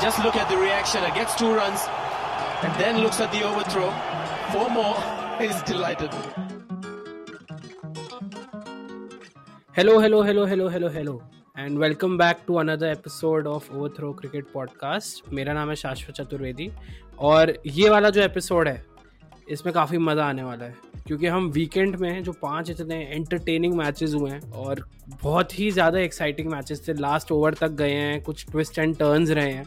Just look at the reaction. It gets two runs and then looks at the overthrow. Four more. He's delighted. Hello, hello, hello, hello, hello, hello. And welcome back to another episode of overthrow cricket podcast मेरा नाम है शाश्वत चतुर्वेदी और ये वाला जो episode है इसमें काफ़ी मज़ा आने वाला है क्योंकि हम वीकेंड में जो पाँच इतने एंटरटेनिंग मैचेस हुए हैं और बहुत ही ज़्यादा एक्साइटिंग मैचेस थे लास्ट ओवर तक गए हैं कुछ ट्विस्ट एंड टर्न्स रहे हैं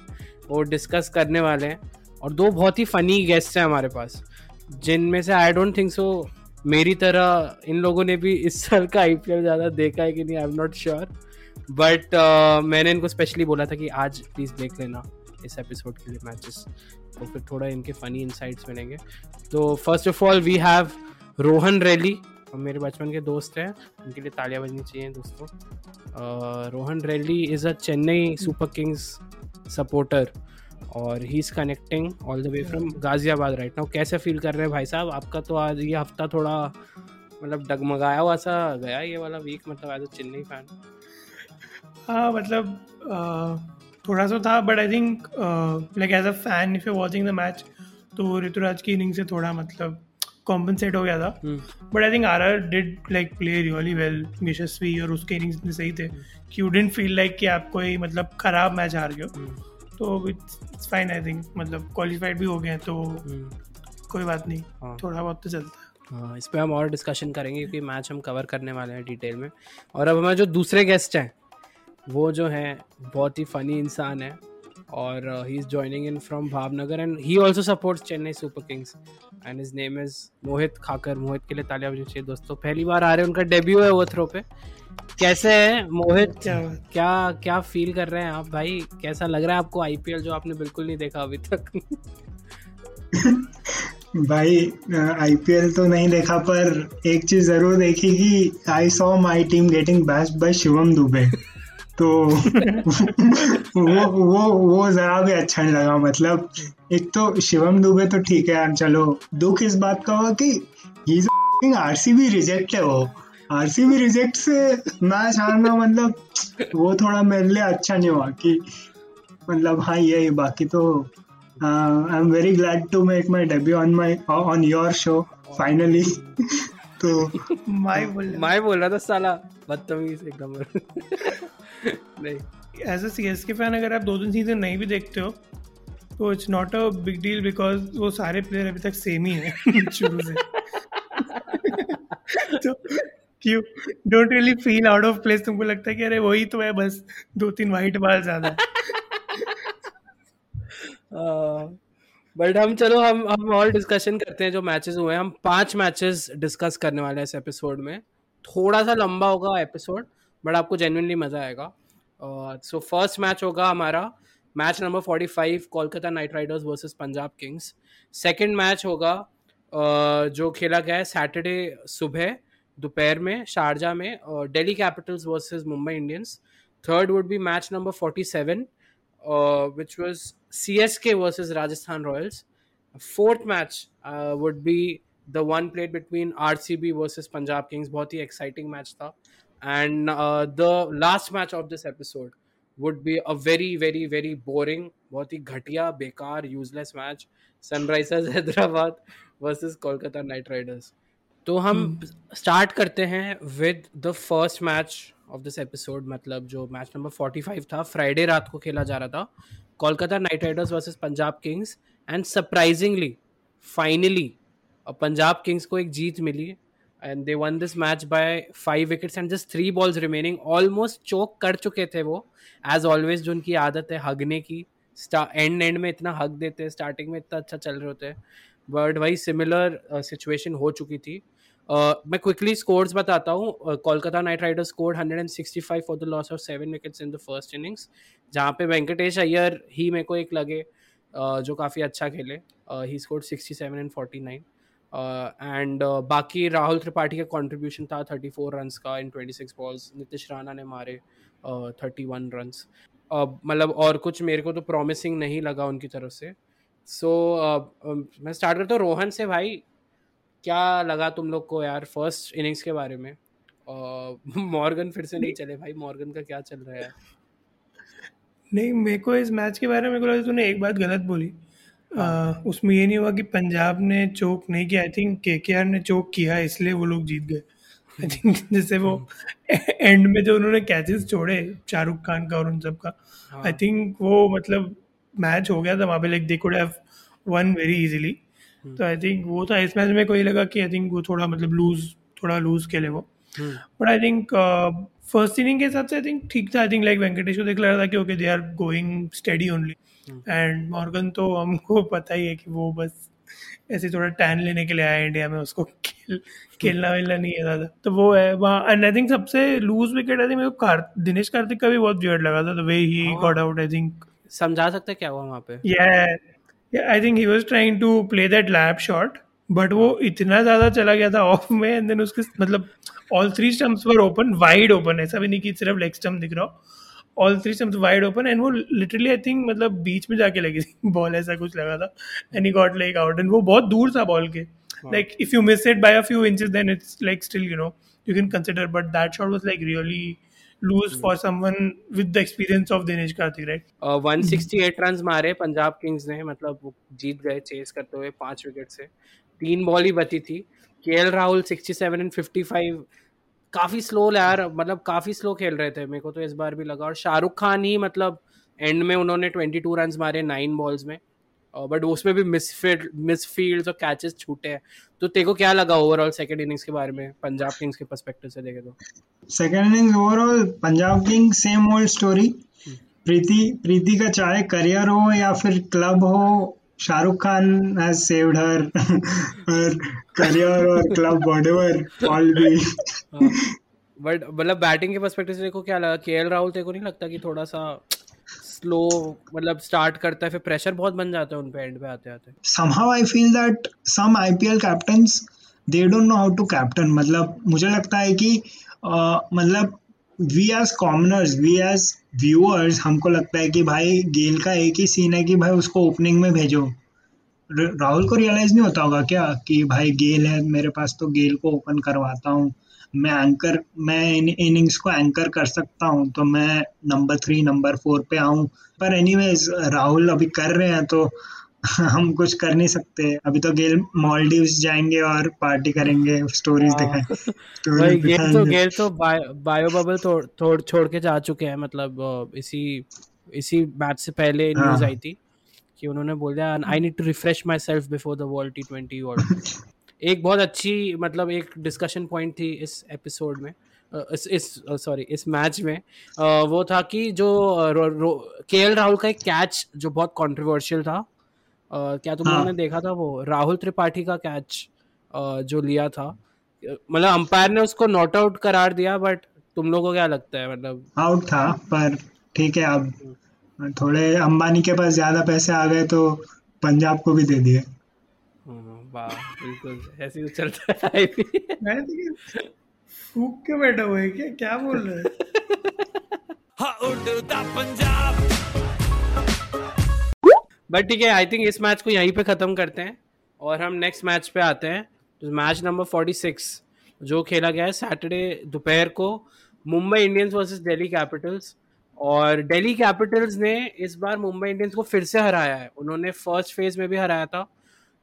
वो डिस्कस करने वाले हैं। और दो बहुत ही फ़नी गेस्ट हैं हमारे पास, जिनमें से आई डोंट थिंक सो मेरी तरह इन लोगों ने भी इस साल का आईपीएल ज़्यादा देखा है कि नहीं I am not sure but मैंने इनको स्पेशली बोला था कि आज प्लीज़ देख लेना इस एपिसोड के लिए मैचेस तो फिर थोड़ा इनके फ़नी इंसाइट्स मिलेंगे। तो first of all we have Rohan Raily मेरे बचपन के दोस्त हैं, उनके लिए तालियाँ बजनी चाहिए दोस्तों। Rohan Raily is a Chennai Super Kings supporter और he is connecting all the way from Ghaziabad right now कैसे फील कर रहे हैं भाई साहब? आपका तो आज ये हफ़्ता थोड़ा मतलब डगमगाया हुआ सा गया ये वाला वीक मतलब एज अ चेन्नई फ़ैन हाँ मतलब थोड़ा सा था but I think like as a fan if you watching the match तो ऋतुराज की इनिंग से थोड़ा मतलब कॉम्पनसेट हो गया था but I think R R did like play really well Yashasvi और उसके इनिंग्स इतने सही थे कि यू डेंट फील लाइक कि आप कोई मतलब खराब मैच हार गए hmm. तो इट्स फाइन आई थिंक मतलब क्वालिफाइड भी हो गए तो hmm. कोई बात नहीं हाँ. थोड़ा बहुत तो चलता है हाँ इस पर हम और डिस्कशन करेंगे क्योंकि मैच हम कवर करने वाले हैं डिटेल में और अब हमारे जो दूसरे गेस्ट हैं वो जो है बहुत ही फनी इंसान है और he is joining in from Bhavnagar and he also supports Chennai Super Kings and his name is Mohit Khakar Mohit के लिए तालियाँ बजनी चाहिए दोस्तों। पहली बार आ रहे हैं उनका डेब्यू है वो थ्रो पे। कैसे है मोहित? क्या? क्या फील कर रहे हैं आप भाई? कैसा लग रहा है आपको आईपीएल जो आपने बिल्कुल नहीं देखा अभी तक? भाई आईपीएल तो नहीं देखा पर एक चीज़ ज़रूर देखी कि I saw my team getting best by Shivam Dube तो वो वो वो जरा भी अच्छा नहीं लगा मतलब एक तो शिवम दुबे तो ठीक है यार चलो, दुख इस बात का हुआ कि आरसीबी रिजेक्ट है वो आरसीबी रिजेक्ट से मैच हारना मतलब वो थोड़ा मेरे लिए अच्छा नहीं हुआ कि मतलब हाँ ये बाकी तो I am very glad to make my debut on my on your show finally तो माय बोल माय बोल रहा था साला बदतमीज एकदम नहीं। As a C S K fan अगर आप दो तीन सीज़न नहीं भी देखते हो तो it's not a big deal because वो सारे प्लेयर अभी तक सेम ही हैं शुरू से। तो you don't really feel out of place तुमको लगता है कि अरे वही तो है बस दो तीन वाइट बाल ज़्यादा बट हम चलो हम हम और डिस्कशन करते हैं जो मैचेस हुए हैं। हम पाँच मैचेस डिस्कस करने वाले हैं इस एपिसोड में। थोड़ा सा लंबा होगा एपिसोड बट आपको जेनुअनली मज़ा आएगा। सो फ़र्स्ट मैच होगा हमारा। Match number forty five Kolkata Knight Riders versus Punjab Kings second match होगा uh, जो खेला गया है सैटरडे सुबह दोपहर में शारजा में Delhi Capitals versus Mumbai Indians third would be match number forty seven which was C S K versus Rajasthan Royals fourth match would be the one plate between R C B versus Punjab Kings बहुत ही exciting match था and uh, the last match of this episode would be a very very very boring बहुत ही घटिया बेकार useless match Sunrisers Hyderabad versus Kolkata Knight Riders तो हम start hmm. करते हैं with the first match of this episode मतलब जो match number 45 था। फ्राइडे रात को खेला जा रहा था। Kolkata Knight Riders versus Punjab Kings and surprisingly finally Punjab Kings को एक जीत मिली। And they won this match by five wickets and just three balls remaining almost choke कर चुके थे वो। एज ऑलवेज जो उनकी आदत है हगने की एंड एंड में इतना हक देते हैं स्टार्टिंग में इतना अच्छा चल रहे होते। हैं बट वही सिमिलर सिचुएशन हो चुकी थी। Uh, मैं क्विकली स्कोर्स बताता हूँ। Kolkata Knight Riders scored 165 for the loss of seven wickets in the first innings जहाँ पे वेंकटेश अय्यर ही मेरे को एक लगे uh, जो काफ़ी अच्छा खेले। ही स्कोर्ड 67 एंड 49 एंड बाकी राहुल त्रिपाठी का कंट्रीब्यूशन था थर्टी फोर रन का in twenty six balls Nitish Rana ने मारे थर्टी वन रन मतलब और कुछ मेरे को तो प्रॉमिसिंग नहीं लगा उनकी तरफ़ से। सो so, uh, uh, मैं स्टार्ट करता हूँ। रोहन से भाई क्या लगा तुम लोग को यार फ़र्स्ट इनिंग्स के बारे में? मॉर्गन फिर से नहीं चले भाई मॉर्गन का क्या चल रहा है? नहीं मेरे को इस मैच के बारे में मेरे को लगा तूने एक बात गलत बोली। आ, उसमें ये नहीं हुआ कि पंजाब ने चोक नहीं किया आई थिंक के के आर ने चोक किया इसलिए वो लोग जीत गए। आई थिंक जैसे वो एंड में जो उन्होंने कैचेस छोड़े शाहरुख खान का और उन सब का आई थिंक वो मतलब मैच हो गया था वहाँ पे like they could have won very easily तो आई थिंक वो था। इस मैच में कोई लगा कि आई थिंक वो थोड़ा मतलब लूज थोड़ा लूज खेले वो। But I think first inning के हिसाब से आई थिंक ठीक था। आई थिंक लाइक वेंकटेश को देख लग रहा था कि okay they are going study only and Morgan तो हमको पता ही है कि वो बस ऐसे थोड़ा टैन लेने के लिए आया इंडिया में उसको खेल खेलना वेलना नहीं है ज़्यादा तो वो है वहाँ एंड आई थिंक सबसे लूज विकेट आई थिंक मेरे को दिनेश कार्तिक का भी बहुत वियर्ड लगा था। The way he. Got out I think समझा सकते क्या हुआ वहाँ पे? या I think he was trying to play that lap shot but वो इतना ज़्यादा चला गया था ऑफ़ में एंड देन उसके मतलब all three stumps were open wide open ऐसा भी नहीं कि सिर्फ़ लेग स्टम्प दिख रहा हो। All three stumps wide open and वो लिटरली आई थिंक मतलब बीच में जाके लगी थी बॉल ऐसा कुछ लगा था। And he got like out and वो बहुत दूर था बॉल के। Like if you miss it by a few inches then it's like still you know you can consider but that shot was like really lose for someone with the experience of Dinesh Karthik, right? Uh, 168 run मारे Punjab Kings ने मतलब वो जीत गए chess करते हुए पाँच wicket से। तीन बॉल ही बची थी। के राहुल 67 एंड 55 काफ़ी स्लो यार मतलब काफ़ी स्लो खेल रहे थे। मेरे को तो इस बार भी लगा। और शाहरुख खान ही मतलब एंड में उन्होंने 22 रन मारे नाइन बॉल्स में। बट उसमें भी मिसफील्ड मिसफील्ड्स और कैचेस छूटे हैं। तो तेरे को क्या लगा ओवरऑल सेकंड इनिंग्स के बारे में? पंजाब किंग्स के पर्सपेक्टिव से देखे तो। Second innings overall Punjab Kings same old story Preity Preity का चाहे करियर हो या फिर क्लब हो Shahrukh Khan has saved her और करियर और club whatever all be but मतलब बैटिंग के पर्सपेक्टिव से देखो क्या लगा? केएल राहुल तेरे को नहीं लगता कि थोड़ा सा स्लो मतलब स्टार्ट करता है, फिर प्रेशर बहुत बन जाता है उन पे, एंड पे आते आते। Somehow i feel that some ipl captains, they don't know how to captain. मतलब मुझे लगता है कि मतलब we as commoners we as viewers हमको लगता है कि भाई गेल का एक ही सीन है कि भाई उसको ओपनिंग में भेजो। राहुल को रियलाइज़ नहीं होता होगा क्या कि भाई गेल है, मेरे पास तो गेल को ओपन करवाता हूँ। मैं एंकर मैं इन इनिंग्स को एंकर कर सकता हूँ तो मैं नंबर थ्री नंबर फोर पे आऊँ। पर एनीवेज राहुल अभी कर रहे हैं तो हम कुछ कर नहीं सकते। अभी तो गेल मॉलडीव्स जाएँगे और पार्टी करेंगे स्टोरीज हाँ। दिखाएँ। भाई गेल तो गेल तो बायो बबल थोड़ छोड़ के जा चुके हैं मतलब इसी इसी मैच से पहले न्यूज़ हाँ। आई थी कि उन्होंने बोल दिया I need to refresh myself before the world T twenty world एक बहुत अच्छी मतलब एक डिस्कशन पॉइंट थी इस एपिसोड में इस इस सॉरी इस मैच में। वो था कि जो के एल राहुल का एक कैच जो बहुत कंट्रोवर्शियल था क्या तुम लोगों ने हाँ। देखा था वो? राहुल त्रिपाठी का कैच जो लिया था। मतलब अंपायर ने उसको नॉट आउट करार दिया बट तुम लोगों को क्या लगता है मतलब? आउट था पर ठीक है अब थोड़े अंबानी के पास ज़्यादा पैसे आ गए तो पंजाब को भी दे दिए। वाह बिल्कुल ऐसे ही चलता है। आईपीएल मैं फूक के बैठा हुआ है क्या? क्या बोल रहे हैं? हाँ उड़ता पंजाब। बट ठीक है आई थिंक इस मैच को यहीं पे खत्म करते हैं और हम नेक्स्ट मैच पे आते हैं। तो मैच नंबर फोर्टी सिक्स जो खेला गया है सैटरडे दोपहर को Mumbai Indians versus Delhi Capitals और दिल्ली कैपिटल्स ने इस बार मुंबई इंडियंस को फिर से हराया है। उन्होंने फ़र्स्ट फ़ेज़ में भी हराया था।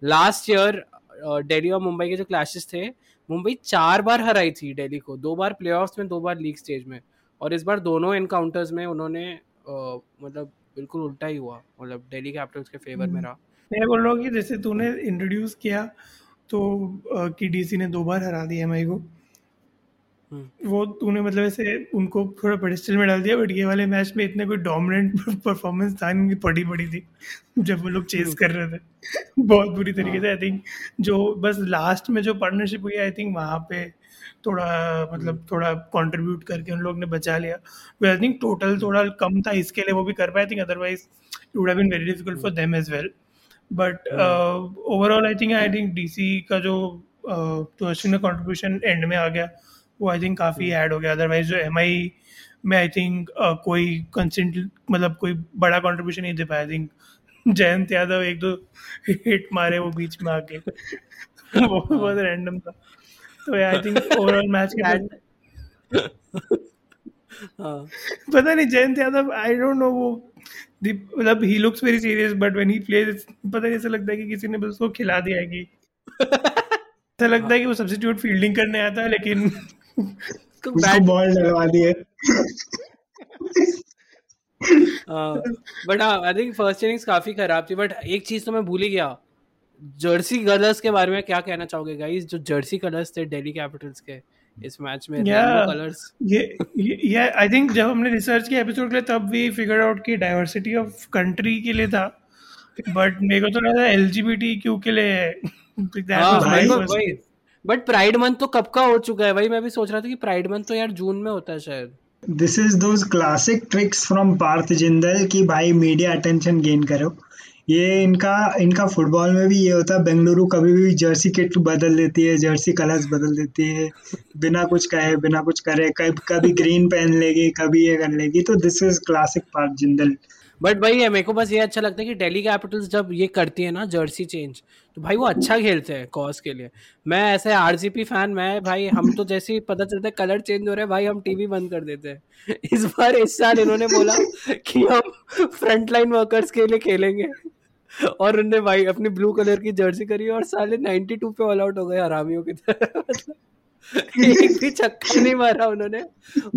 लास्ट ईयर दिल्ली और मुंबई के जो क्लैशेस थे मुंबई चार बार हराई थी दिल्ली को। दो बार प्लेऑफ्स में दो बार लीग स्टेज में। और इस बार दोनों एनकाउंटर्स में उन्होंने मतलब बिल्कुल उल्टा ही हुआ। मतलब दिल्ली कैपिटल्स के फेवर में हम्म। रहा। मैं बोल रहा हूँ कि जैसे तूने इंट्रोड्यूस किया तो कि डीसी ने दो बार हरा दिया एम को। वो तूने मतलब ऐसे उनको थोड़ा पेडिस्टल में डाल दिया बट ये वाले मैच में इतने कोई डोमिनेंट परफॉर्मेंस था इनकी पड़ी पड़ी थी जब वो लोग चेस कर रहे थे। बहुत बुरी तरीके से आई थिंक जो बस लास्ट में जो पार्टनरशिप हुई आई थिंक वहाँ पे थोड़ा मतलब थोड़ा कंट्रीब्यूट करके उन लोग ने बचा लिया। आई थिंक टोटल थोड़ा कम था इसके लिए वो भी कर पाए think otherwise it would have been very difficult for them as well but overall I think I think DC का जो तो अश्विन का कॉन्ट्रीब्यूशन एंड में आ गया वो आई थिंक काफ़ी ऐड हो गया। अदरवाइज़ जो एम आई में आई थिंक कोई कंसेंट मतलब कोई बड़ा कंट्रीब्यूशन नहीं दे पाया। आई थिंक जयंत यादव एक दो हिट मारे वो बीच में आके। वो बहुत रैंडम था। तो आई थिंक ओवरऑल मैच के हाँ। पता नहीं Jayant Yadav I don't know वो मतलब he looks very serious but when he plays पता नहीं ऐसा लगता है कि किसी ने बस उसको खिला दिया है कि ऐसा लगता है कि वो सब्स्टिट्यूट फील्डिंग करने आता है लेकिन उसको उसको बैट बॉल डलवा दिए। बट हाँ आई थिंक फ़र्स्ट इनिंग्स काफ़ी खराब थी बट एक चीज़ तो मैं भूल ही गया। जर्सी कलर्स के बारे में क्या कहना चाहोगे गाइस जो जर्सी कलर्स थे दिल्ली कैपिटल्स के इस मैच में Yeah. कलर्स ये ये आई थिंक जब हमने रिसर्च किया एपिसोड के लिए तब वी फिगर आउट की डाइवर्सिटी ऑफ़ कंट्री के लिए था। बट मेरे को तो लगा एल क्यू के लिए है। बट प्राइड मंथ तो कब का हो चुका है? भाई मैं भी सोच रहा था कि प्राइड मंथ तो यार जून में होता है शायद। This is those classic tricks from Parth Jindal कि भाई मीडिया अटेंशन गेन करो। ये इनका इनका फुटबॉल में भी ये होता है, बेंगलुरु कभी भी जर्सी किट बदल देती है जर्सी कलर्स बदल देती है। बिना कुछ कहे, बिना कुछ करे कभी कभी ग्रीन पहन लेगी, कभी ये कर लेगी। तो this is classic Parth Jindal but भाई मेरे को बस ये अच्छा लगता है कि दिल्ली कैपिटल्स जब ये करती है ना जर्सी चेंज तो भाई वो अच्छा खेलते हैं कॉज के लिए। मैं ऐसे आरसीपी फ़ैन मैं भाई, हम तो जैसे ही पता चलता है कलर चेंज हो रहा है, भाई हम टीवी बंद कर देते हैं। इस बार, इस साल इन्होंने बोला कि हम फ्रंट लाइन वर्कर्स के लिए खेलेंगे। और उनने भाई अपनी ब्लू कलर की जर्सी करी और साले 92 पे ऑल आउट हो गए हरामियों की तरह। एक भी छक्का नहीं मारा उन्होंने।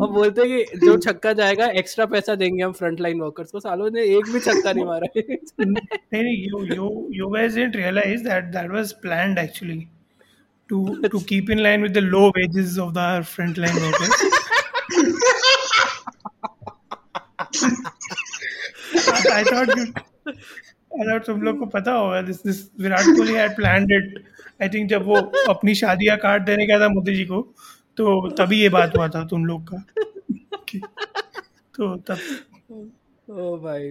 और बोलते कि जो छक्का जाएगा एक्स्ट्रा पैसा देंगे हम फ्रंट लाइन वर्कर्स को। सालों ने एक भी छक्का नहीं मारा। नहीं you you you guys didn't realise that that was planned actually to to keep in line with the low wages of the front line workers I thought I तुम लोग को पता होगा this this Virat Kohli had planned it. I think जब वो अपनी शादियाँ card देने गया था मोदी जी को तो तभी ये बात हुआ था तुम लोग का। तो तब ओ भाई।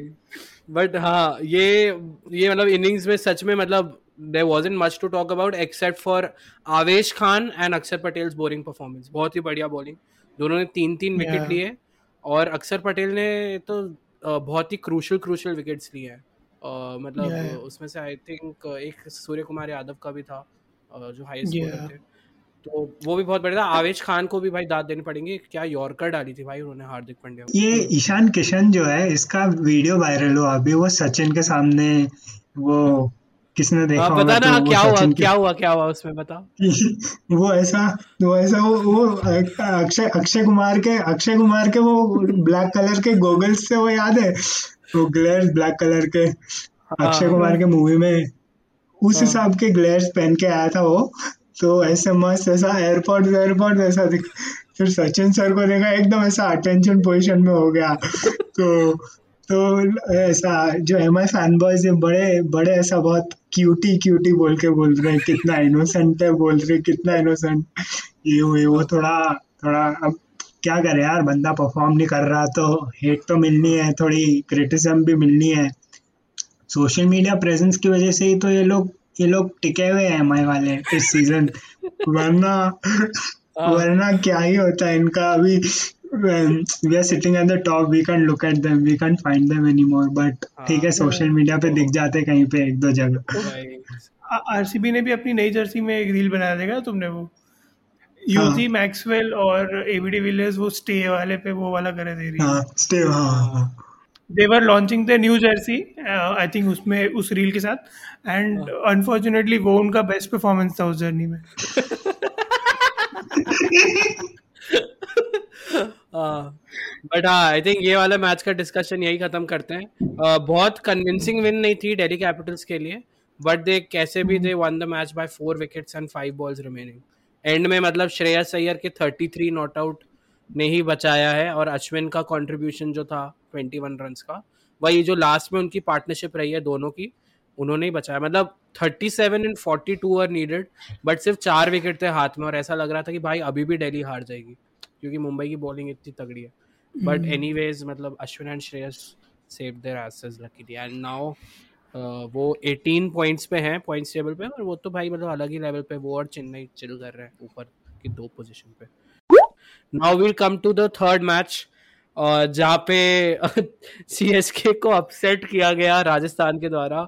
बट हाँ ये ये मतलब इनिंग्स में सच में मतलब there wasn't much to talk about except for Avesh Khan and अक्षर पटेल्स बोरिंग परफॉर्मेंस बहुत ही बढ़िया बॉलिंग दोनों ने तीन तीन विकेट. लिए और अक्षर पटेल ने तो बहुत ही क्रूशल क्रूशल विकेट्स लिए हैं। मतलब Yeah. उसमें से आई थिंक एक सूर्य कुमार यादव का भी था जो हाईएस्ट Yeah. थे। तो वो भी बहुत बढ़िया था। आवेश खान को भी भाई दाद देनी पड़ेंगी। क्या यॉर्कर डाली थी भाई उन्होंने हार्दिक पांड्या ये ईशान किशन जो है इसका वीडियो वायरल हुआ। अभी वो सचिन के सामने वो किसने देखा हाँ, होगा बता ना तो क्या हुआ क्या हुआ क्या हुआ उसमें बता। वो ऐसा वो ऐसा वो वो अक्षय अक्षय कुमार के अक्षय कुमार के वो ब्लैक कलर के गोगल्स से वो याद है। वो ग्लेयर्स ब्लैक कलर के अक्षय कुमार के मूवी में उस हाँ। हिसाब के ग्लेयर्स पहन के आया था वो। तो ऐसे मस्त ऐसा एयरपोर्ट एयरपोर्ट ऐसा दिख फिर सचिन सर को देखा एकदम ऐसा अटेंशन पोजीशन में हो गया। तो तो ऐसा जो एम आई फ़ैन बॉयज़ है बड़े बड़े ऐसा बहुत क्यूटी क्यूटी बोल के बोल रहे हैं कितना इनोसेंट है बोल रहे कितना इनोसेंट ये वो ये वो थोड़ा थोड़ा अब क्या करे यार? बंदा परफॉर्म नहीं कर रहा तो हेट तो मिलनी है थोड़ी क्रिटिसिज्म भी मिलनी है। सोशल मीडिया प्रेजेंस की वजह से ही तो ये लोग ये लोग टिके हुए हैं एम वाले इस सीज़न वरना वरना क्या ही होता है इनका अभी we are sitting at the top we can look at them we can find them anymore but ठीक है सोशल मीडिया पे दिख जाते हैं कहीं पे एक दो जगह। आरसीबी ने भी अपनी नई जर्सी में एक रील बनाया देगा तुमने वो। यूजी मैक्सवेल और एबीडी विलियर्स वो स्टे वाले पे वो वाला करे दे रही हाँ। स्टे हाँ हाँ, हाँ। They were launching the new jersey I think उसमें उस रील के साथ। एंड अनफॉर्चुनेटली वो उनका बेस्ट परफॉर्मेंस था उस जर्नी में। बट हाँ आई थिंक ये वाला मैच का डिस्कशन यही खत्म करते हैं। Uh, बहुत कन्विंसिंग विन नहीं थी डेली कैपिटल्स के लिए बट दे कैसे भी they won the match by four wickets and five balls remaining and में मतलब श्रेयस अय्यर के 33 नॉट आउट ने ही बचाया है और अश्विन का कंट्रीब्यूशन जो था 21 रन का वही जो लास्ट में उनकी पार्टनरशिप रही है दोनों की उन्होंने ही बचाया। मतलब 37 एंड 42 आर नीडेड बट सिर्फ़ चार विकेट थे हाथ में और ऐसा लग रहा था कि भाई अभी भी दिल्ली हार जाएगी क्योंकि मुंबई की बॉलिंग इतनी तगड़ी है। बट एनीवेज मतलब Ashwin and Shreyas save their asses luckily and now वो 18 पॉइंट्स पे हैं पॉइंट्स टेबल पे, और वो तो भाई मतलब अलग ही लेवल पे, वो और चेन्नई चिल कर रहे हैं, ऊपर की दो पोजीशन पे। Now will come to the third match जहाँ पे सीएसके को अपसेट किया गया राजस्थान के द्वारा।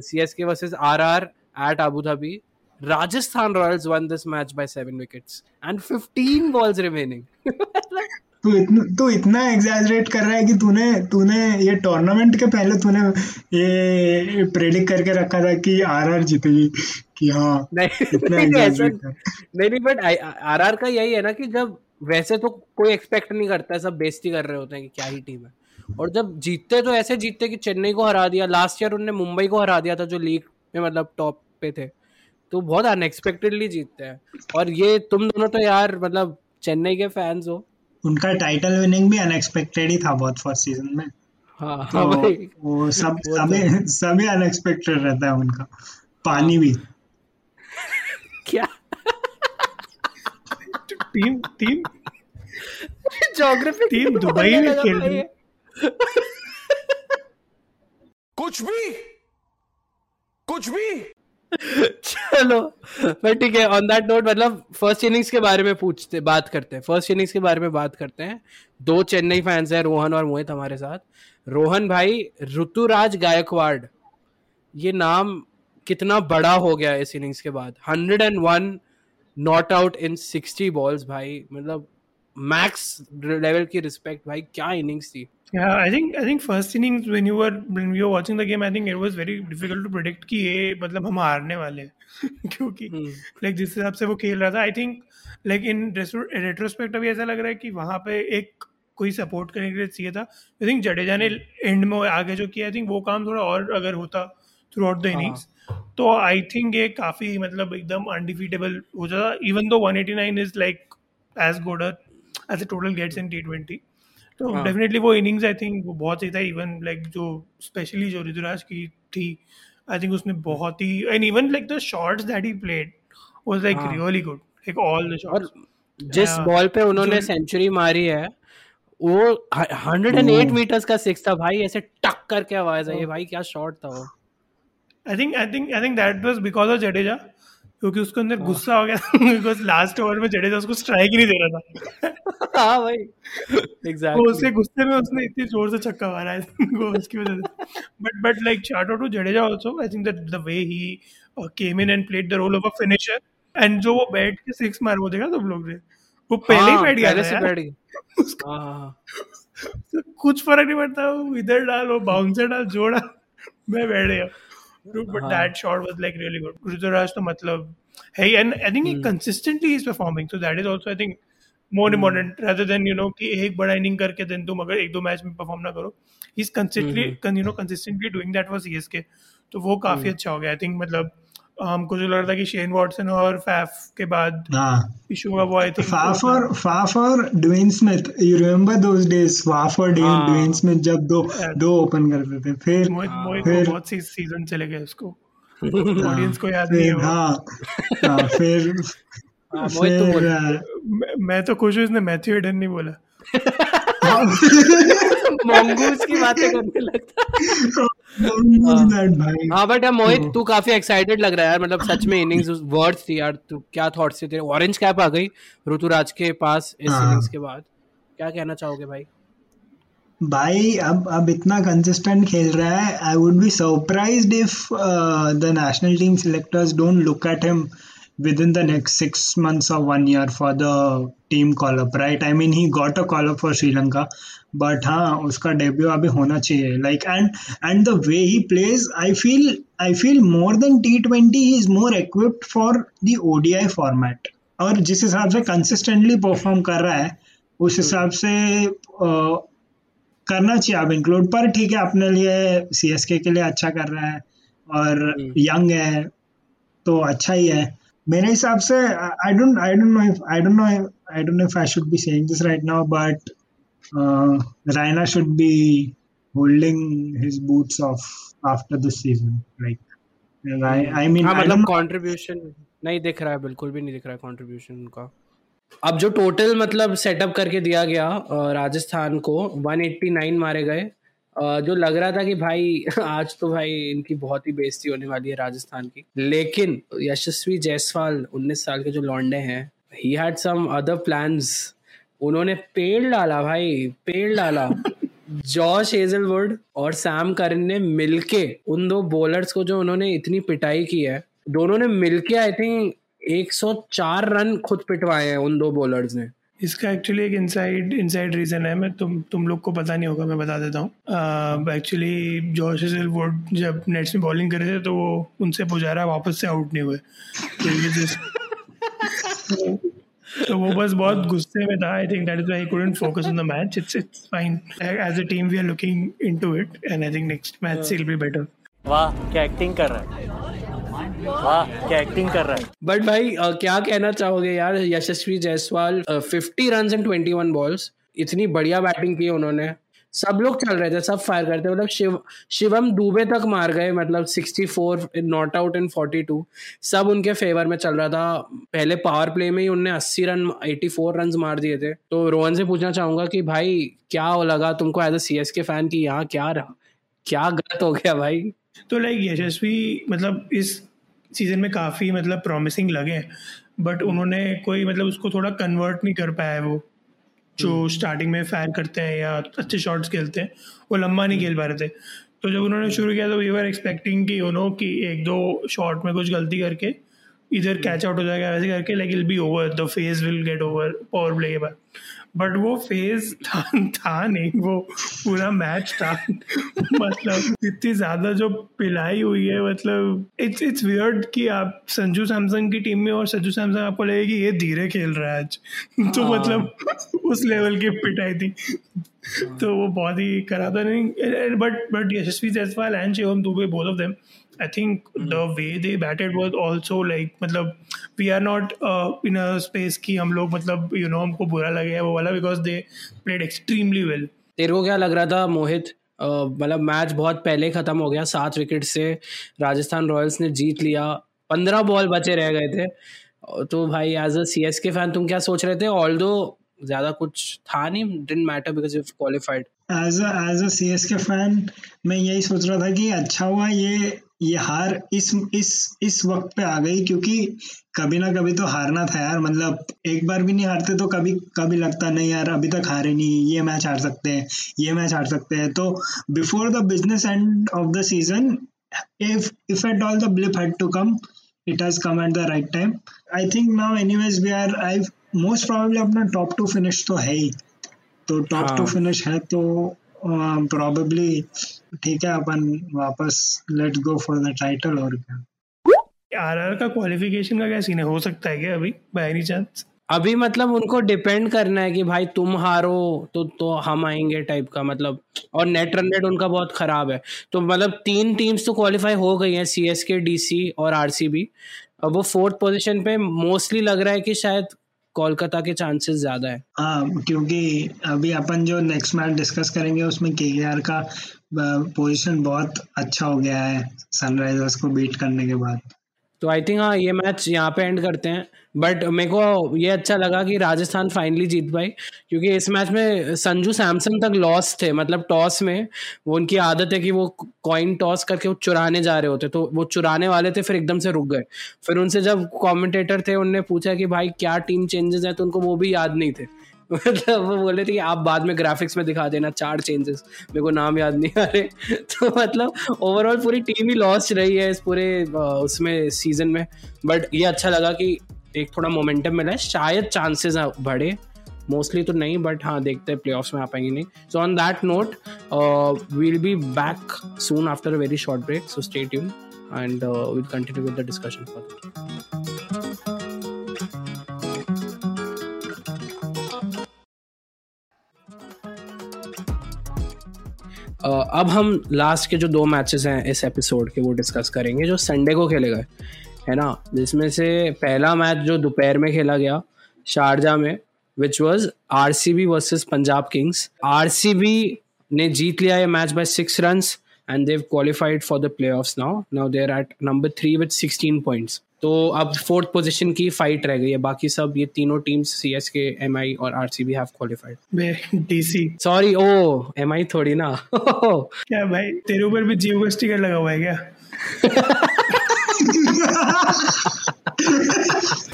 CSK versus RR at Abu Dhabi Rajasthan Royals won this match by seven wickets and 15 balls remaining तू इतना तू इतना एग्जैजरेट कर रहा है कि तूने तूने ये टूर्नामेंट के पहले तूने ये प्रेडिक्ट करके रखा था कि आरआर जीतेगी कि हाँ नहीं इतना नहीं नहीं नहीं बट आरआर का यही है ना कि जब वैसे तो कोई एक्सपेक्ट नहीं करता है सब बेइज्जती कर रहे होते हैं कि क्या ही टीम है। और जब जीतते तो ऐसे जीतते कि चेन्नई को हरा दिया लास्ट ईयर उनने मुंबई को हरा दिया था जो लीग में मतलब टॉप पे थे तो बहुत अनएक्सपेक्टेडली जीतते हैं। और ये तुम दोनों तो यार मतलब चेन्नई के फैंस हो उनका टाइटल विनिंग भी अनएक्सपेक्टेड ही था बहुत फ़र्स्ट सीज़न में। हाँ तो हाँ भाई। वो सब तो सभी सभी अनएक्सपेक्टेड रहता है उनका। पानी भी। क्या? Team team geography team Dubai में खेल रही है। कुछ भी। कुछ भी। चलो, पर ठीक है ऑन दैट नोट मतलब फ़र्स्ट इनिंग्स के बारे में पूछते, बात करते हैं। फ़र्स्ट इनिंग्स के बारे में बात करते हैं। दो चेन्नई फैंस हैं, रोहन और मोहित हमारे साथ। रोहन भाई, ऋतुराज गायकवाड़, ये नाम कितना बड़ा हो गया इस इनिंग्स के बाद। Hundred and one not out in sixty balls भाई। मतलब मैक्स लेवल की रिस्पेक्ट भाई क्या इनिंग्स थी? Yeah, I think I think first innings when you were when we were watching the game, I think it was very difficult to predict कि ये मतलब हम हारने वाले हैं। क्योंकि लाइक जिस हिसाब से वो खेल रहा था I think like in retrospect अभी ऐसा लग रहा है कि वहाँ पे एक कोई सपोर्ट करने के लिए चाहिए था। आई थिंक जडेजा ने एंड में आगे जो किया आई थिंक वो काम थोड़ा और अगर होता थ्रू आउट द इनिंग्स तो आई थिंक ये काफ़ी मतलब एकदम अनडिफीटेबल हो जाता। Even though 189 is like as good as a total gets in T twenty तो। डेफिनेटली वो इनिंग्स आई थिंक वो बहुत सही था इवन लाइक जो स्पेशली जो ऋतुराज की थी आई थिंक उसने बहुत ही and even like the shots that he played was like. Really good like all the और शॉट्स जिस बॉल पे उन्होंने सेंचुरी मारी है वो हंड्रेड एंड एट वो- मीटर्स का सिक्स था भाई ऐसे टक करके आवाज़ आई हाँ। भाई क्या शॉट था वो। I think I think I think that was because of Jadeja क्योंकि उसके अंदर गुस्सा हो गया बिकॉज़ लास्ट ओवर में जडेजा उसको स्ट्राइक ही नहीं दे रहा था। हाँ भाई। वो उसके गुस्से में उसने इतनी ज़ोर से छक्का मारा है उसकी वजह से। But but like shout out to Jadeja also I think that the way he came in and played the role of a finisher and जो वो बैट के सिक्स मार वो देखा तुम लोग ने? वो पहले ही बैठ गया से बैठ गया। हाँ, हाँ, हाँ। कुछ फ़र्क नहीं पड़ता इधर डाल वो बाउंसर डाल जोड़ा। मैं बैठ गया। बट हाँ। That shot was like really good Ruturaj तो मतलब है and I think he consistently is performing so that is also I think more important rather than you know कि एक बड़ा इनिंग करके देन तुम अगर एक दो मैच में परफॉर्म ना करो he is consistently you know consistently doing that for CSK तो वो काफ़ी अच्छा हो गया आई थिंक मतलब हमको जो लग रहा था कि शेन वॉटसन और फैफ के बाद हाँ इशू हुआ वो I think Faf or Faf or Dwayne Smith. You remember those days? Faf or Dwayne, हाँ। Dwayne Smith जब दो दो ओपन करते थे फिर मोहित फिर- बहुत सी सीज़न चले गए उसको ऑडियंस को याद नहीं है फिर। हाँ हाँ हाँ, तो फिर मैं- तो खुश हूँ इसने मैथ्यू हेडन नहीं बोला mongoose की बातें करने लगता हाँ बट यार मोहित तू काफ़ी एक्साइटेड लग रहा है यार मतलब सच में इनिंग्स वर्ड्स थी यार तू क्या थॉट्स थे तेरे? ऑरेंज कैप आ गई ऋतुराज के पास इस हाँ। इनिंग्स के बाद। क्या कहना चाहोगे भाई? भाई अब अब इतना कंसिस्टेंट खेल रहा है I would be surprised if the national team selectors don't look at him within the next six months or one year for the team call up right i mean he got a call up for sri lanka but हाँ उसका debut अभी होना चाहिए like and and the way he plays i feel i feel more than t20 he is more equipped for the odi format और जिस हिसाब से consistently perform कर रहा है उस हिसाब से uh, करना चाहिए अब इंक्लूड पर ठीक है अपने लिए सी के लिए अच्छा कर रहा है और यंग है तो अच्छा ही है मेरे हिसाब से I don't I don't know if I don't know I don't know if I should be saying this right now but Raina should be holding his boots off after this season like I mean हाँ मतलब contribution नहीं दिख रहा है बिल्कुल भी नहीं दिख रहा है कंट्रीब्यूशन उनका। अब जो टोटल मतलब सेटअप करके दिया गया राजस्थान को 189 मारे गए जो लग रहा था कि भाई आज तो भाई इनकी बहुत ही बेइज्जती होने वाली है राजस्थान की। लेकिन यशस्वी जायसवाल 19 साल के जो लौंडे हैं he had some other plans उन्होंने पेड़ डाला भाई पेड़ डाला। जॉश हेजलवुड और सैम करन ने मिलके उन दो बॉलर्स को जो उन्होंने इतनी पिटाई की है दोनों ने मिलके आई थिंक 104 रन खुद पिटवाए हैं उन दो बॉलर्स ने। इसका एक्चुअली एक इनसाइड इनसाइड रीज़न है। मैं तुम तुम लोग को पता नहीं होगा मैं बता देता हूँ। एक्चुअली जॉर्ज वुड जब नेट्स में बॉलिंग कर रहे थे तो वो उनसे पुजारा वापस से आउट नहीं हुए। तो तो वो बस बहुत गुस्से में था। I think that is why couldn't focus on the match it's it's fine as a team we are looking into it and I think next match will be better वाह क्या एक्टिंग कर रहा है? वाह क्या एक्टिंग कर रहा है? बट भाई uh, क्या कहना चाहोगे यार Yashasvi Jaiswal fifty run in twenty one balls इतनी बढ़िया बैटिंग की उन्होंने। सब लोग चल रहे थे सब फायर करते मतलब शिव शिवम दुबे तक मार गए मतलब 64 नॉट आउट इन 42 सब उनके फेवर में चल रहा था। पहले पावर प्ले में ही उनने 80 रन 84 रन मार दिए थे। तो रोहन से पूछना चाहूँगा कि भाई क्या लगा तुमको as a C S K fan की यहाँ क्या रहा क्या गलत हो गया भाई? तो लाइक यशस्वी मतलब इस सीज़न में काफ़ी मतलब प्रॉमिसिंग लगे बट उन्होंने कोई मतलब उसको थोड़ा कन्वर्ट नहीं कर पाया है वो। जो स्टार्टिंग में फायर करते हैं या अच्छे शॉट्स खेलते हैं वो लंबा नहीं खेल पा रहे थे। तो जब उन्होंने शुरू किया तो वी वर एक्सपेक्टिंग कि यू नो कि एक दो शॉट में कुछ गलती करके इधर कैच आउट हो जाएगा वैसे करके like will be over the phase will get over power play के बाद। बट वो फ़ेज़ था, था नहीं वो पूरा मैच था। मतलब इतनी ज़्यादा जो पिलाई हुई है मतलब इट्स इट्स वियर्ड कि आप संजू सैमसंग की टीम में और संजू सैमसंग आपको लगे कि ये धीरे खेल रहा है आज। तो हाँ। मतलब उस लेवल की पिटाई थी। तो वो बहुत ही करा था। नहीं but but Yashasvi Jaiswal and Shivam Dube both of them I think mm. the way they batted was also like मतलब we are not uh, in a space कि हम लोग मतलब you know हमको बुरा लगे वो वाला because they played extremely well. तेरे को क्या लग रहा था मोहित मतलब मैच बहुत पहले ख़त्म हो गया सात विकेट से राजस्थान रॉयल्स ने जीत लिया पंद्रह बॉल बचे रह गए थे तो भाई as a C S K fan तुम क्या सोच रहे थे ऑल दो ज़्यादा कुछ था नहीं didn't matter because you qualified as as a C S K fan मैं यही सोच रहा था कि अच्छा हुआ ये ये हार इस इस इस वक्त पे आ गई क्योंकि कभी ना कभी तो हारना था यार। मतलब एक बार भी नहीं हारते तो कभी कभी लगता नहीं यार अभी तक हारे नहीं ये मैच हार सकते हैं ये मैच हार सकते हैं। तो before the business end of the season if if at all the blip had to come it has come at the right time I think now anyways we are I most probably अपना top two finish तो है ही। तो top two finish है तो probably ठीक है अपन वापस let's go for the title और क्या? आरआर का क्वालिफिकेशन का क्या सीन है? हो सकता है क्या अभी बाय एनी चांस अभी मतलब उनको डिपेंड करना है कि भाई तुम हारो तो तो हम आएँगे टाइप का मतलब और नेट रन रेट उनका बहुत खराब है। तो मतलब तीन टीम्स तो क्वालिफाई हो गई हैं सी एस के डी सी और आर सी बी अब वो फोर्थ पोजीशन पे मोस्टली लग रहा है कि शायद कोलकाता के चांसेस ज़्यादा है। हाँ क्योंकि अभी अपन जो नेक्स्ट मैच डिस्कस करेंगे, उसमें के का पोजीशन बहुत अच्छा हो गया है सनराइजर्स को बीट करने के बाद। तो आई थिंक हाँ ये मैच यहाँ पे एंड करते हैं। बट मेरे को ये अच्छा लगा कि राजस्थान फाइनली जीत पाई, क्योंकि इस मैच में संजू सैमसन तक लॉस थे मतलब टॉस में। वो उनकी आदत है कि वो कॉइन टॉस करके वो चुराने जा रहे होते तो वो चुराने वाले थे, फिर एकदम से रुक गए। फिर उनसे जब कॉमेंटेटर थे, उनने पूछा कि भाई, क्या टीम चेंजेस है? तो उनको वो भी याद नहीं थे। मतलब वो बोले थे कि आप बाद में ग्राफिक्स में दिखा देना चार चेंजेस मेरे को नाम याद नहीं आ रहे। तो मतलब ओवरऑल पूरी टीम ही लॉस रही है इस पूरे उसमें सीज़न में। बट ये अच्छा लगा कि एक थोड़ा मोमेंटम मिला है। शायद चांसेस बढ़े। मोस्टली तो नहीं बट हाँ देखते हैं प्ले में आ पाएँगे नहीं। So on that note we'll be back soon after a very short break so stay tune and will continue with the discussion for अब हम लास्ट के जो दो मैचेस हैं इस एपिसोड के, वो डिस्कस करेंगे, जो संडे को खेले गए, है ना? जिसमें से पहला मैच जो दोपहर में खेला गया, शारजा में which was R C B versus Punjab Kings R C B ने जीत लिया ये match by six run and they've qualified for the playoff now now there at number three with sixteen points तो अब fourth position की fight रह गई है। बाकी सब ये तीनों teams C S K M I और R C B have qualified DC sorry oh M I थोड़ी ना। क्या भाई? तेरे ऊपर भी जियो का स्टिकर लगा हुआ है क्या?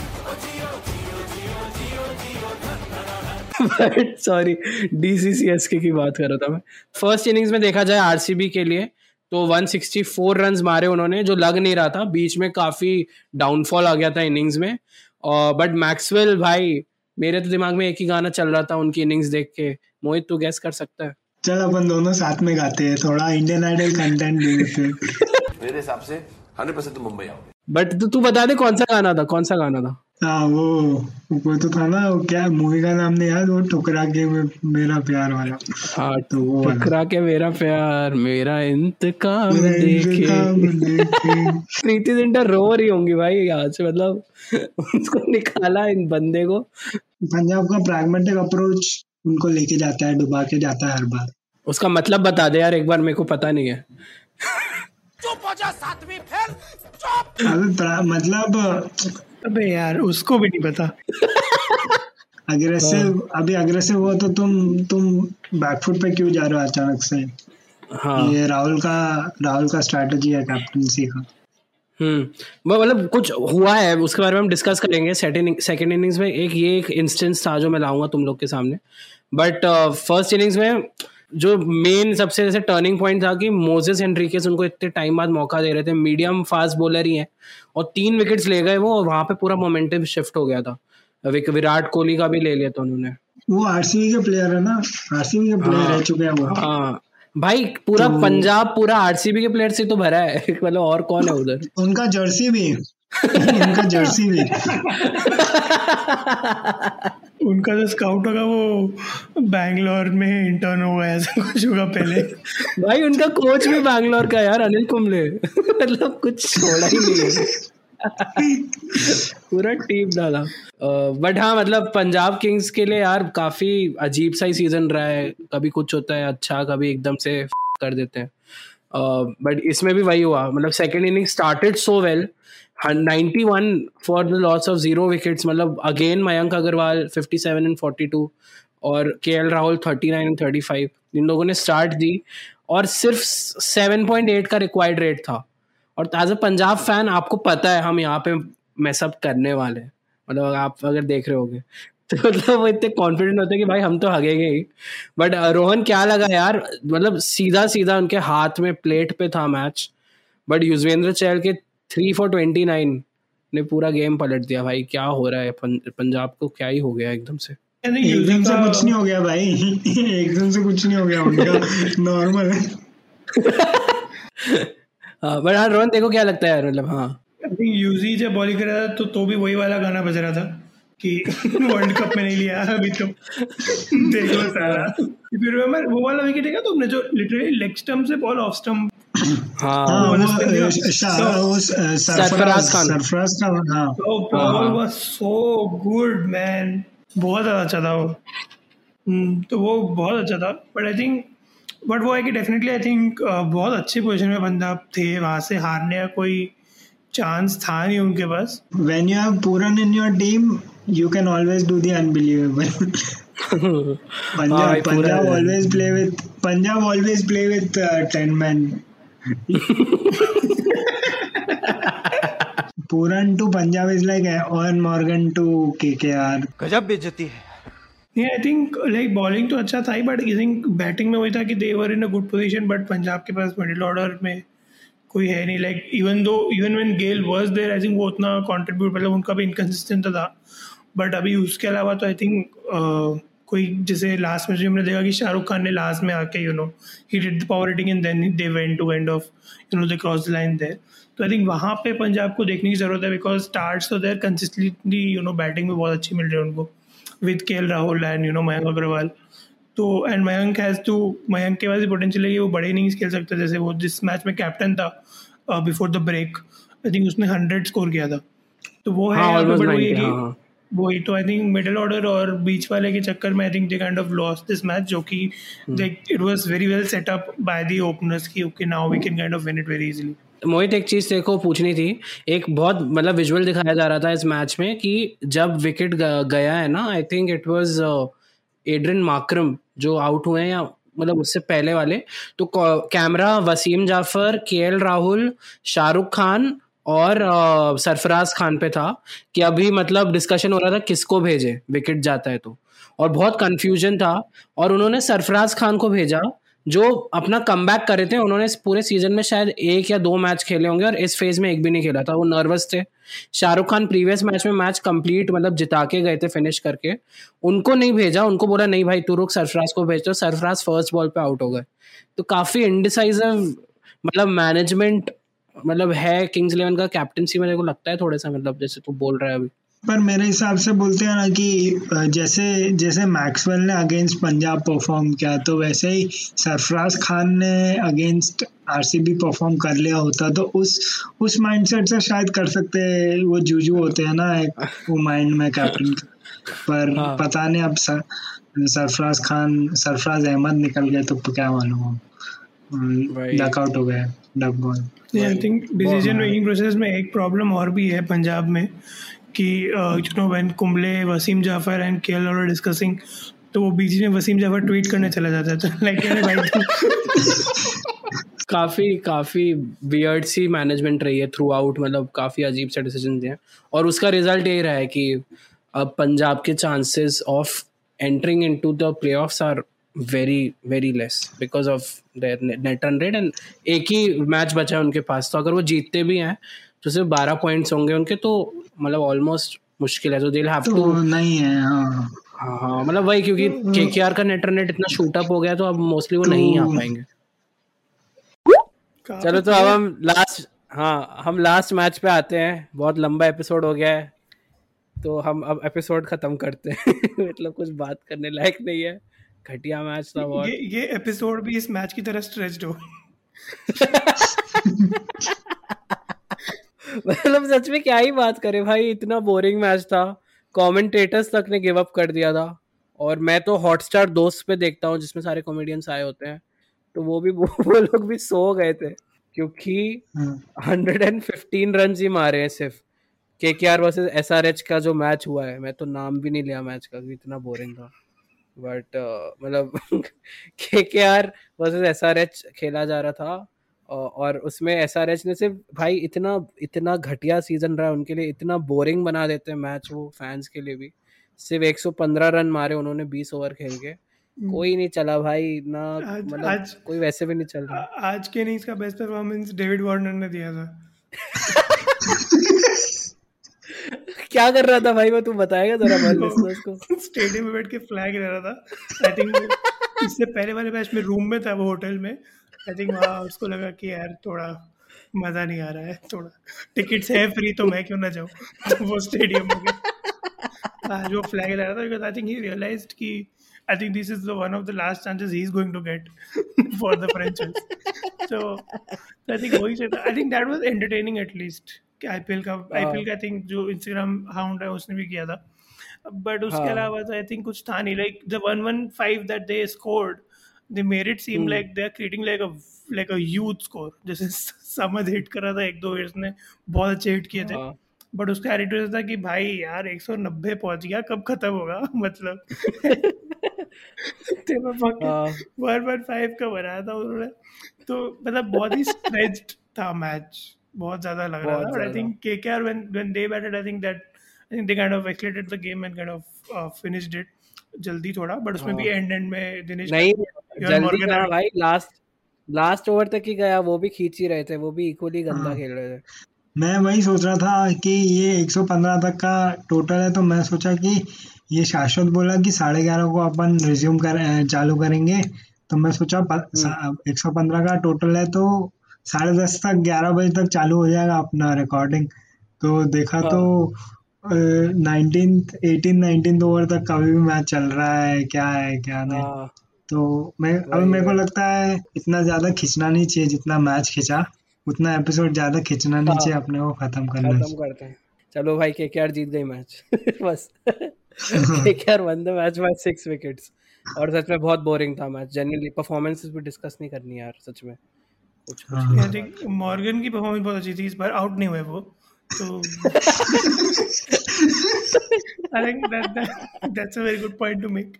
सॉरी डीसीसीएसके की बात कर रहा था मैं। फ़र्स्ट इनिंग्स में देखा जाए आरसीबी के लिए तो 164 रन मारे उन्होंने जो लग नहीं रहा था। बीच में काफ़ी डाउनफॉल आ गया था इनिंग्स में। और बट मैक्सवेल भाई मेरे तो दिमाग में एक ही गाना चल रहा था उनकी इनिंग्स देख के। मोहित तू गैस कर सकता है। चल अपन दोनों साथ में गाते हैं थोड़ा इंडियन आइडल कंटेंट दे देते हैं मेरे हिसाब से हंड्रेड परसेंट तुम मुंबई आओगे। बट तू तू बता दे कौन सा गाना था कौन सा गाना था? हाँ वो वो तो था ना वो क्या मूवी का नाम नहीं याद वो टुकरा के मेरा प्यार वाला। हाँ तो वो टकरा के मेरा प्यार मेरा इंतकाम देखे। प्रीति जिंटा रो रही होंगी भाई यहाँ से मतलब उसको निकाला इन बंदे को। पंजाब का प्रैग्मेटिक अप्रोच उनको लेके जाता है डुबा के जाता है हर बार। उसका मतलब बता दे यार एक बार मेरे को पता नहीं है। अभी प्रा- मतलब अबे यार उसको भी नहीं पता। अग्रेसिव अभी अग्रेसिव हो तो तुम तुम बैकफुट पे क्यों जा रहे हो अचानक से? हाँ। ये राहुल का राहुल का स्ट्रैटेजी है कैप्टनसी का। हम्म मतलब कुछ हुआ है उसके बारे में हम डिस्कस करेंगे। सेकंड इनिंग्स में एक ये एक इंस्टेंस था जो मैं लाऊँगा तुम लोग के सामने। बट फ़र्स्ट इनिंग्स में जो मेन सबसे जैसे टर्निंग पॉइंट था कि मोजेस एंड्रिकेस उनको इतने टाइम बाद मौका दे रहे थे मीडियम फास्ट बॉलर ही है और तीन विकेट्स ले गए वो और वहाँ पे पूरा मोमेंटम शिफ्ट हो गया था। विराट कोहली का भी ले लिया था उन्होंने। वो आरसीबी के प्लेयर है ना? आरसीबी के प्लेयर रह चुके हैं वो। हाँ। भाई पूरा तो... पंजाब पूरा आरसीबी के प्लेयर से तो भरा है। मतलब और कौन है उधर? उनका जर्सी भी उनका जर्सी भी उनका जो स्काउट होगा वो बैंगलोर में इंटर्न होगा, ऐसा कुछ होगा पहले। भाई, उनका कोच भी बैंगलोर का यार, अनिल कुंबले। मतलब कुछ छोड़ा ही नहीं पूरा टीम डाला। बट हाँ मतलब पंजाब किंग्स के लिए यार काफ़ी अजीब सा ही सीज़न रहा है। कभी कुछ होता है अच्छा कभी एकदम से कर देते हैं। बट इसमें भी वही हुआ। मतलब second inning started so well 91 for the loss of zero wickets मतलब अगेन मयंक अग्रवाल 57 एंड 42 और के एल राहुल 39 एंड 35 इन लोगों ने स्टार्ट दी और सिर्फ़ 7.8 का रिक्वायर्ड रेट था। और एज अ पंजाब फ़ैन आपको पता है हम यहाँ पे मैसअप करने वाले हैं। मतलब आप अगर देख रहे होगे तो मतलब वो इतने कॉन्फिडेंट होते हैं कि भाई हम तो हगेंगे ही। बट रोहन क्या लगा यार मतलब सीधा सीधा उनके हाथ में प्लेट पे था मैच बट युजवेंद्र चहल के थ्री फॉर ट्वेंटी नाइन ने पूरा गेम पलट दिया भाई क्या हो रहा है? पं, पंजाब को क्या ही हो गया एकदम से। एकदम से कुछ नहीं हो गया भाई। एकदम से कुछ नहीं हो गया उनका। नॉर्मल है। बट हाँ रोहन देखो क्या लगता है यार मतलब हाँ। यूजी जब बॉलिंग कर रहा था तो तो भी वही वाला गाना बज रहा था कि वर्ल्ड कप में नहीं लिया अभी तो। देख लो सारा यू वो वाला विकेट है क्या तुमने जो लिटरली लेग स्टंप से बॉल ऑफ़ स्टंप हाँ हाँ सरफराज का वाज सो गुड मैन बहुत ज़्यादा अच्छा था वो। हम्म, तो वो बहुत अच्छा था। बट आई थिंक बट वो है कि डेफिनेटली आई थिंक बहुत अच्छी पोजीशन में पंजाब थे। वहाँ से हारने का कोई चांस था नहीं उनके पास। When you have Puran in your team you can always do the unbelievable. हाँ, Punjab भाई, पूरा Punjab है। always play with Punjab always play with 10 men Puran to Punjab is like Owen Morgan to KKR. गजब बेइज्जती है। नहीं आई think like bowling तो अच्छा था ही बट आई थिंक बैटिंग में वही था कि they were in a good position but Punjab के पास मिडिल ऑर्डर में कोई है नहीं। Like even though even when Gayle was there I think वो उतना कंट्रीब्यूट मतलब उनका भी इनकंसिस्टेंट था। बट अभी उसके अलावा तो आई थिंक कोई जैसे लास्ट में जो हमने देखा कि शाहरुख खान ने लास्ट में आके you know he did the power hitting and then they went to end of you know they cross line there तो आई थिंक वहाँ पे पंजाब को देखने की ज़रूरत है बिकॉज़ स्टार्ट तो there consistently you know batting में बहुत अच्छी मिल रही है उनको with KL Rahul and you know Mayank Agarwal. तो and Mayank has to Mayank के पास ही पोटेंशियल है कि वो बड़े इनिंग्स खेल सकता जैसे वो जिस मैच में कैप्टन था before the break I think उसने हंड्रेड स्कोर किया था तो वो है हाँ, बट वही है कि हाँ, हाँ। वही तो आई थिंक मिडिल ऑर्डर और बीच वाले के चक्कर में I think they kind of lost this match जो कि like it was very well set up by the openers की okay now we can kind of win it very easily Mohit एक चीज़ देखो पूछनी थी एक बहुत मतलब विजुअल दिखाया जा रहा था इस मैच में कि जब विकेट गया है ना I think it was Aiden Markram जो आउट हुए हैं या मतलब उससे पहले वाले तो कैमरा वसीम जाफ़र के राहुल शाहरुख खान और अ, सरफराज खान पे था कि अभी मतलब डिस्कशन हो रहा था किसको भेजे विकेट जाता है तो। और बहुत कंफ्यूजन था और उन्होंने सरफराज खान को भेजा जो अपना कम कर रहे थे उन्होंने पूरे सीज़न में शायद एक या दो मैच खेले होंगे और इस फ़ेज़ में एक भी नहीं खेला था। वो नर्वस थे। शाहरुख खान प्रीवियस मैच में मैच कंप्लीट मतलब जिता के गए थे फिनिश करके। उनको नहीं भेजा उनको बोला नहीं भाई तू रुक सरफराज को भेज दो। सरफराज फ़र्स्ट बॉल पे आउट हो गए। तो काफ़ी इनडिसाइजिव मतलब मैनेजमेंट मतलब है किंग्स इलेवन का कैप्टनसी मेरे को लगता है थोड़ा सा मतलब जैसे तू बोल रहा है अभी। पर मेरे हिसाब से बोलते हैं ना कि जैसे जैसे मैक्सवेल ने अगेंस्ट पंजाब परफॉर्म किया तो वैसे ही सरफराज खान ने अगेंस्ट आरसीबी परफॉर्म कर लिया होता तो उस उस माइंडसेट से शायद कर सकते वो जूजू होते हैं ना एक वो माइंड में कैप्टन पर हाँ. पता नहीं अब सर, सरफराज खान सरफराज अहमद निकल गए तो क्या मालूम डकआउट हो गए। I think decision making process में एक प्रॉब्लम और भी है पंजाब में कि you know when Kumble Wasim Jaffer and K L R discussing तो वो बीच में वसीम जाफ़र ट्वीट करने चला जाता था। लाइक अरे भाई काफ़ी काफ़ी वियर्ड सी मैनेजमेंट रही है थ्रू आउट मतलब काफ़ी अजीब से डिसीज़न दिए और उसका रिज़ल्ट यही रहा है कि अब पंजाब के chances of entering into the play are very very less because of their net run rate and एक ही मैच बचा है उनके पास तो अगर वो जीतते भी हैं तो सिर्फ़ बारह पॉइंट्स होंगे उनके तो मतलब ऑलमोस्ट मुश्किल है। तो दिल हैव टू नहीं है हाँ। हाँ हाँ मतलब वही क्योंकि केकेआर का नेट नेट इतना शूट अप हो गया तो अब मोस्टली वो तो, नहीं आ पाएँगे। चलो तो अब हम लास्ट हाँ हम लास्ट मैच पे आते हैं। बहुत लंबा एपिसोड हो गया है तो हम अब एपिसोड खत्म करते हैं। मतलब कुछ बात करने लायक नहीं है। घटिया मैच था बहुत। ये ये एपिसोड भी इस मैच की तरह स्ट्रेच्ड हो मतलब सच में क्या ही बात करें भाई इतना बोरिंग मैच था। कमेंटेटर्स तक ने गिव अप कर दिया था। और मैं तो हॉटस्टार दोस्त पे देखता हूँ जिसमें सारे कॉमेडियंस आए होते हैं। तो वो भी वो, वो लोग भी सो गए थे। क्योंकि हंड्रेड एंड फिफ्टीन रन ही मारे हैं सिर्फ़। K K R versus S R H का जो मैच हुआ है मैं तो नाम भी नहीं लिया मैच का इतना बोरिंग था। बट uh, मतलब K K R versus S R H खेला जा रहा था और उसमें एस आर एच ने सिर्फ़ भाई इतना इतना घटिया सीज़न रहा उनके लिए इतना बोरिंग बना देते हैं मैच वो फैंस के लिए भी। सिर्फ़ 115 रन मारे उन्होंने 20 ओवर खेल के। हम्म। कोई नहीं चला भाई ना मतलब कोई वैसे भी नहीं चल रहा। आज के इनिंग्स का बेस्ट परफॉर्मेंस डेविड वार्नर ने दिया था। क्या कर रहा था भाई? वो तू बताएगा जरा लिसनर्स को। स्टेडियम में बैठ के फ्लैग ले रहा था। आई थिंक इससे पहले वाले मैच में रूम में था वो होटल में। आई थिंक वहाँ उसको लगा कि यार थोड़ा मज़ा नहीं आ रहा है थोड़ा टिकट्स है फ्री तो मैं क्यों ना जाऊँ वो स्टेडियम में। आज वो फ्लैग लगा था because I think he realised कि I think this is the one of the last chances he's going to get for the franchise. so I think वही से I think that was entertaining at least. कि IPL का हाँ। IPL का I think जो Instagram hound है उसने भी किया था। बट उसके हाँ। अलावा तो आई थिंक कुछ था नहीं। Like the one one five that they scored the merit seem like they are creating like a like a youth score जैसे समझ हिट करा था एक दो ईयर्स ने बहुत अच्छे हिट किए थे। हाँ। बट उसका एडिटर था कि भाई यार 190 पहुँच गया कब खत्म होगा? मतलब। बार बार फाइव का बनाया था उन्होंने। तो मतलब बहुत ही स्ट्रेच्ड था मैच बहुत ज़्यादा लग रहा था I think KKR when when they batted I think that I think they kind of accelerated the game and kind of finished it जल्दी थोड़ा बट उसमें भी एंड एंड में दिनेश नहीं जल्दी था भाई लास्ट लास्ट ओवर तक ही गया वो भी खींच ही रहे थे वो भी इक्वली गंदा हाँ। खेल रहे थे मैं वही सोच रहा था कि ये 115 तक का टोटल है तो मैं सोचा कि ये शाश्वत बोला कि साढ़े ग्यारह को अपन रिज्यूम कर चालू करेंगे तो मैं सोचा हम्म। एक सौ पंद्रह का टोटल है तो साढ़े दस तक ग्यारह बजे तक चालू हो जाएगा अपना रिकॉर्डिंग तो देखा तो। नाइनटीन एटीन नाइनटीन ओवर तक कभी भी मैच चल रहा है क्या है क्या नहीं। हाँ। तो मैं अब मेरे को लगता है इतना ज़्यादा खींचना नहीं चाहिए जितना मैच खींचा। उतना एपिसोड ज़्यादा खींचना नहीं हाँ। चाहिए अपने को खत्म करना खत्म करते हैं। चलो भाई केकेआर जीत गई मैच। बस। KKR won the match by six wickets और सच में बहुत बोरिंग था मैच। जनरली परफॉर्मेंसेस भी डिस्कस नहीं करनी यार सच में। कुछ कुछ आई थिंक मॉर्गन की परफॉर्मेंस बहुत अच्छी थी इस बार आउट नहीं हुए वो तो I think that, that that's a very good point to make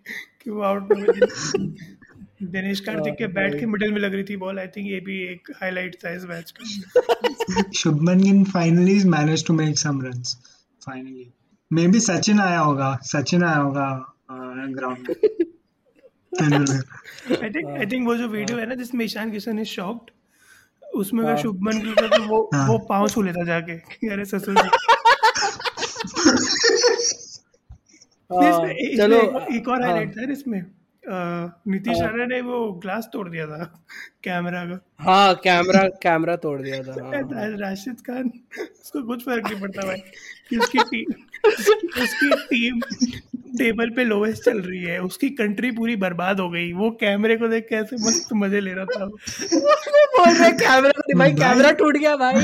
कि वो आउट में दिनेश कार्तिक के बैट के मिडिल में लग रही थी बॉल आई थिंक ये भी एक हाईलाइट था इस मैच का। Shubman Gill finally manage to make some runs finally maybe Sachin आया होगा सचिन आया होगा ग्राउंड में। आई थिंक आई थिंक वो जो वीडियो है ना जिसमें ईशान किशन इज़ शॉक्ड उसमें अगर शुभमन गिल का तो वो हाँ। वो पाँव छू लेता जाके अरे ससुर। हाँ, चलो एक- और हाँ। हाईलाइट था इसमें नीतीश राणा ने वो ग्लास तोड़ दिया था कैमरा का हाँ कैमरा कैमरा तोड़ दिया था हाँ, हाँ। राशिद खान उसको कुछ फ़र्क नहीं पड़ता भाई कि उसकी टीम उसकी टीम टेबल पे लोवेस्ट चल रही है उसकी कंट्री पूरी बर्बाद हो गई वो कैमरे को देख कैसे मस्त मज़े ले रहा था वो। बोल रहे कैमरा को नहीं, भाई कैमरा टूट गया भाई।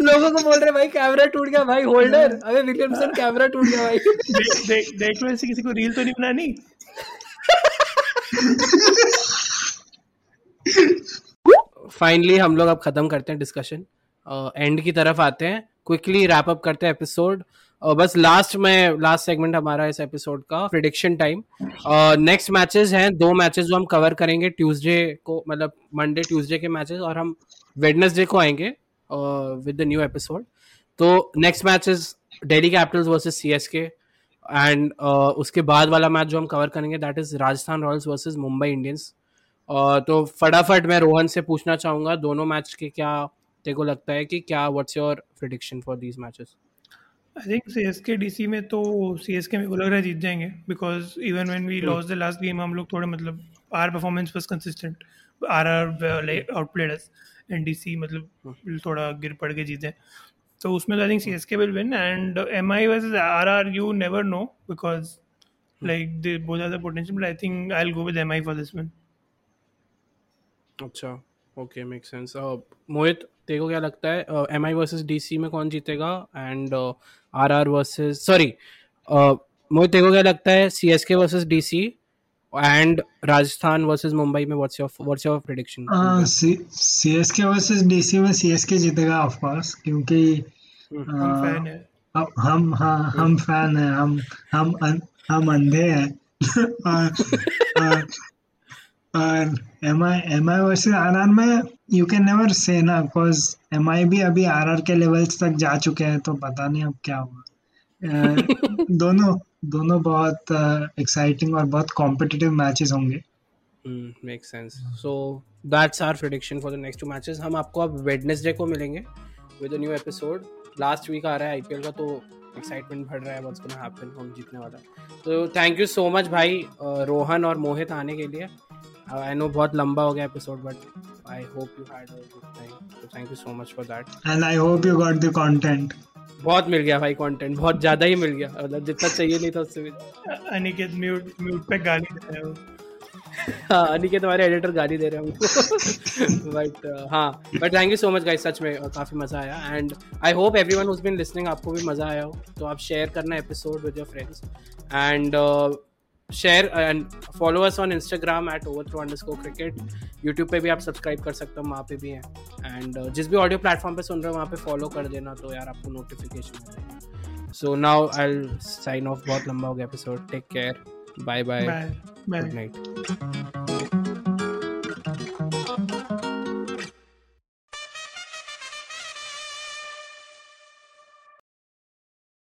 लोगों को बोल रहे भाई कैमरा टूट गया भाई होल्डर अबे विलियमसन कैमरा टूट गया भाई। देख देख देख लो ऐसे किसी को रील तो नहीं बनानी? फाइनली हम लोग अब खत्म करते हैं डिस्कशन एंड की तरफ़ आते हैं। क्विकली रैप अप करते हैं एपिसोड बस लास्ट में लास्ट सेगमेंट हमारा इस एपिसोड का प्रिडिक्शन टाइम नेक्स्ट मैचेस हैं, दो मैचेस जो हम कवर करेंगे ट्यूसडे को मतलब मंडे ट्यूसडे के मैचेस और हम वेडनेसडे को आएँगे विद द न्यू एपिसोड तो next matches Delhi Capitals versus CSK and उसके बाद वाला मैच जो हम कवर करेंगे that is Rajasthan Royals versus Mumbai Indians तो फटाफट मैं रोहन से पूछना चाहूँगा, दोनों मैच के क्या तेरे को लगता है कि क्या what's your prediction for these matches I think C S K D C में तो सी एस के मेरे को लग रहा है जीत जाएँगे because even when we lost the last game हम लोग थोड़े मतलब our performance was consistent R R outplayed us and D C मतलब थोड़ा गिर पड़ के जीते तो उसमें तो I think C S K will win and M I versus R R you never know because like they बहुत ज़्यादा potential but I think I will go with M I for this one अच्छा okay make sense Mohit तेरे को क्या लगता है M I versus DC में कौन जीतेगा and R R versus sorry Mohit तेरे को क्या लगता है C S K versus DC and Rajasthan versus Mumbai में what's your what's your prediction C S K versus DC में सी एस के जीतेगा ऑफ़ कोर्स क्योंकि हम हाँ। फ़ैन है हम हाँ हम फ़ैन हैं हम हम हम अंधे हैं और M I M I versus R R में यू कैन नेवर से ना बिकॉज़ एम आई भी अभी आर आर के लेवल्स तक जा चुके हैं तो पता नहीं अब क्या होगा। दोनों दोनों बहुत एक्साइटिंग और बहुत कॉम्पिटिटिव मैचेस होंगे। Make sense so that's our prediction for the next two matches हम आपको अब वेडनेसडे को मिलेंगे with a new episode last week आ रहा है आईपीएल का तो एक्साइटमेंट बढ़ रहा है व्हाट्स गोना हैपन कौन जीतने वाला। है तो थैंक यू सो मच भाई रोहन और मोहित आने के लिए। आई नो बहुत लंबा हो गया episode but I hope you had a good time तो thank you so much for that and I hope you got the content बहुत मिल गया भाई कंटेंट बहुत ज़्यादा ही मिल गया। मतलब जितना चाहिए नहीं था उससे भी। अनिकेत म्यूट म्यूट पे गाली दे रहा है। वो हाँ अनिकेत हमारे एडिटर गाली दे रहे हैं हमको बट हाँ but thank you so much guys सच में uh, काफ़ी मज़ा आया। And I hope everyone been listening आपको भी मज़ा आया हो। तो आप शेयर करना episode with your friends and share and follow us on Instagram at overthrow underscore cricket YouTube पे भी आप सब्सक्राइब कर सकते हो वहाँ पे भी हैं। एंड जिस भी ऑडियो प्लेटफॉर्म पे सुन रहे हो वहाँ पे फॉलो कर देना तो यार आपको notification so now I sign off बहुत लंबा हो गया episode take care bye bye bye bye good night